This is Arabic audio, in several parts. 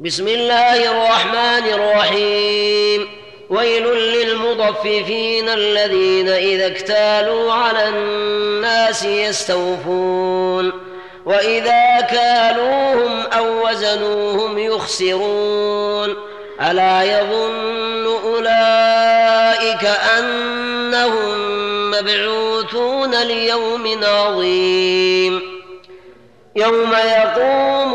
بسم الله الرحمن الرحيم. ويل للمطففين الذين إذا اكتالوا على الناس يستوفون. وإذا كالوهم أو وزنوهم يخسرون. ألا يظن أولئك أنهم مبعوثون ليوم عظيم. يوم يقوم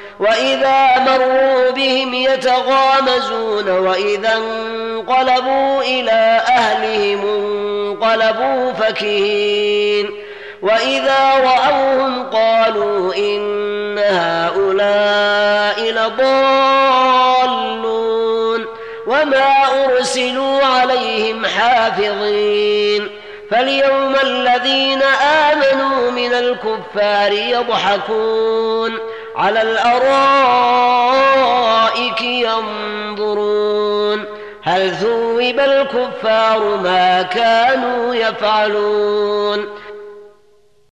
واذا مروا بهم يتغامزون واذا انقلبوا إلى اهلهم انقلبوا فكهين واذا راوهم قالوا ان هؤلاء لضالون وما ارسلوا عليهم حافظين فاليوم الذين امنوا من الكفار يضحكون على الأرائك ينظرون. هل ثوب الكفار ما كانوا يفعلون؟